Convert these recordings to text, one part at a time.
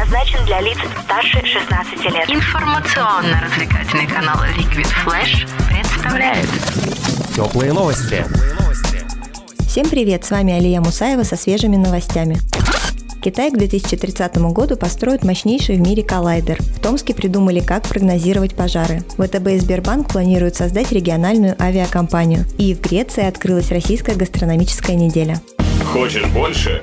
предназначен для лиц старше 16 лет. Информационно-развлекательный канал Liquid Flash представляет Теплые новости. Всем привет, с вами Алия Мусаева со свежими новостями. Китай к 2030 году построит мощнейший в мире коллайдер. В Томске придумали, как прогнозировать пожары. ВТБ и Сбербанк планируют создать региональную авиакомпанию. И в Греции открылась российская гастрономическая неделя. Хочешь больше?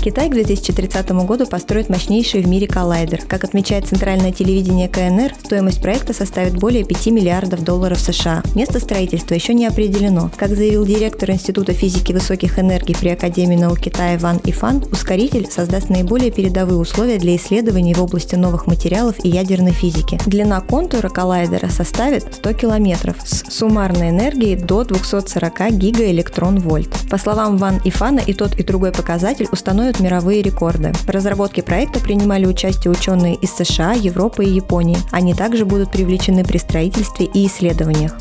Китай к 2030 году построит мощнейший в мире коллайдер. Как отмечает центральное телевидение КНР, стоимость проекта составит более 5 миллиардов долларов США. Место строительства еще не определено. Как заявил директор Института физики высоких энергий при Академии наук Китая Ван Ифан, ускоритель создаст наиболее передовые условия для исследований в области новых материалов и ядерной физики. Длина контура коллайдера составит 100 километров с суммарной энергией до 240 гигаэлектрон-вольт. По словам Ван Ифана, и тот, и другой показатель установят мировые рекорды. В разработке проекта принимали участие ученые из США, Европы и Японии. Они также будут привлечены при строительстве и исследованиях.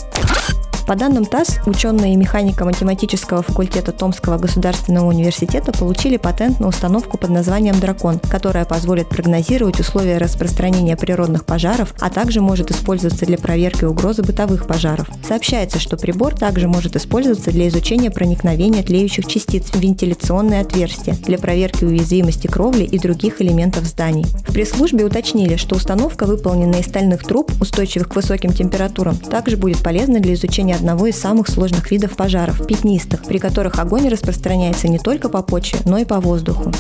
По данным ТАСС, ученые механико-математического факультета Томского государственного университета получили патент на установку под названием «Дракон», которая позволит прогнозировать условия распространения природных пожаров, а также может использоваться для проверки угрозы бытовых пожаров. Сообщается, что прибор также может использоваться для изучения проникновения тлеющих частиц в вентиляционные отверстия, для проверки уязвимости кровли и других элементов зданий. В пресс-службе уточнили, что установка, выполненная из стальных труб, устойчивых к высоким температурам, также будет полезна для изучения одного из самых сложных видов пожаров – пятнистых, при которых огонь распространяется не только по почве, но и по воздуху.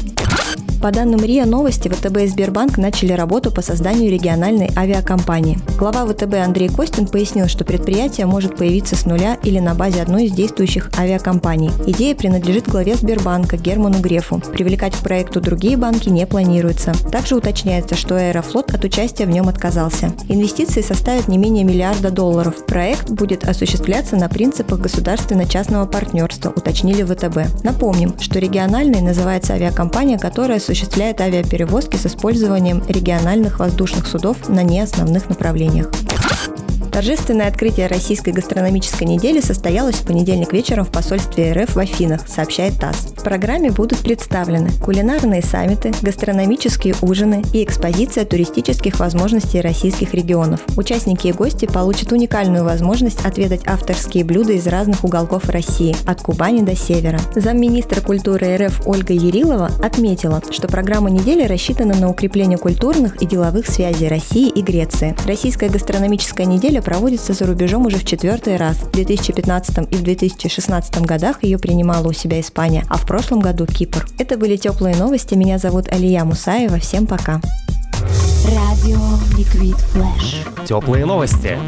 По данным РИА Новости, ВТБ и Сбербанк начали работу по созданию региональной авиакомпании. Глава ВТБ Андрей Костин пояснил, что предприятие может появиться с нуля или на базе одной из действующих авиакомпаний. Идея принадлежит главе Сбербанка Герману Грефу. Привлекать к проекту другие банки не планируется. Также уточняется, что Аэрофлот от участия в нем отказался. Инвестиции составят не менее миллиарда долларов. Проект будет осуществляться на принципах государственно-частного партнерства, уточнили ВТБ. Напомним, что региональной называется авиакомпания, которая осуществляет авиаперевозки с использованием региональных воздушных судов на неосновных направлениях. Торжественное открытие Российской гастрономической недели состоялось в понедельник вечером в посольстве РФ в Афинах, сообщает ТАСС. В программе будут представлены кулинарные саммиты, гастрономические ужины и экспозиция туристических возможностей российских регионов. Участники и гости получат уникальную возможность отведать авторские блюда из разных уголков России, от Кубани до Севера. Замминистра культуры РФ Ольга Ярилова отметила, что программа недели рассчитана на укрепление культурных и деловых связей России и Греции. Российская гастрономическая неделя проводится за рубежом уже в четвертый раз. В 2015 и в 2016 годах ее принимала у себя Испания, а в прошлом году Кипр. Это были теплые новости. Меня зовут Алия Мусаева. Всем пока. Радио Liquid Flash. Теплые новости.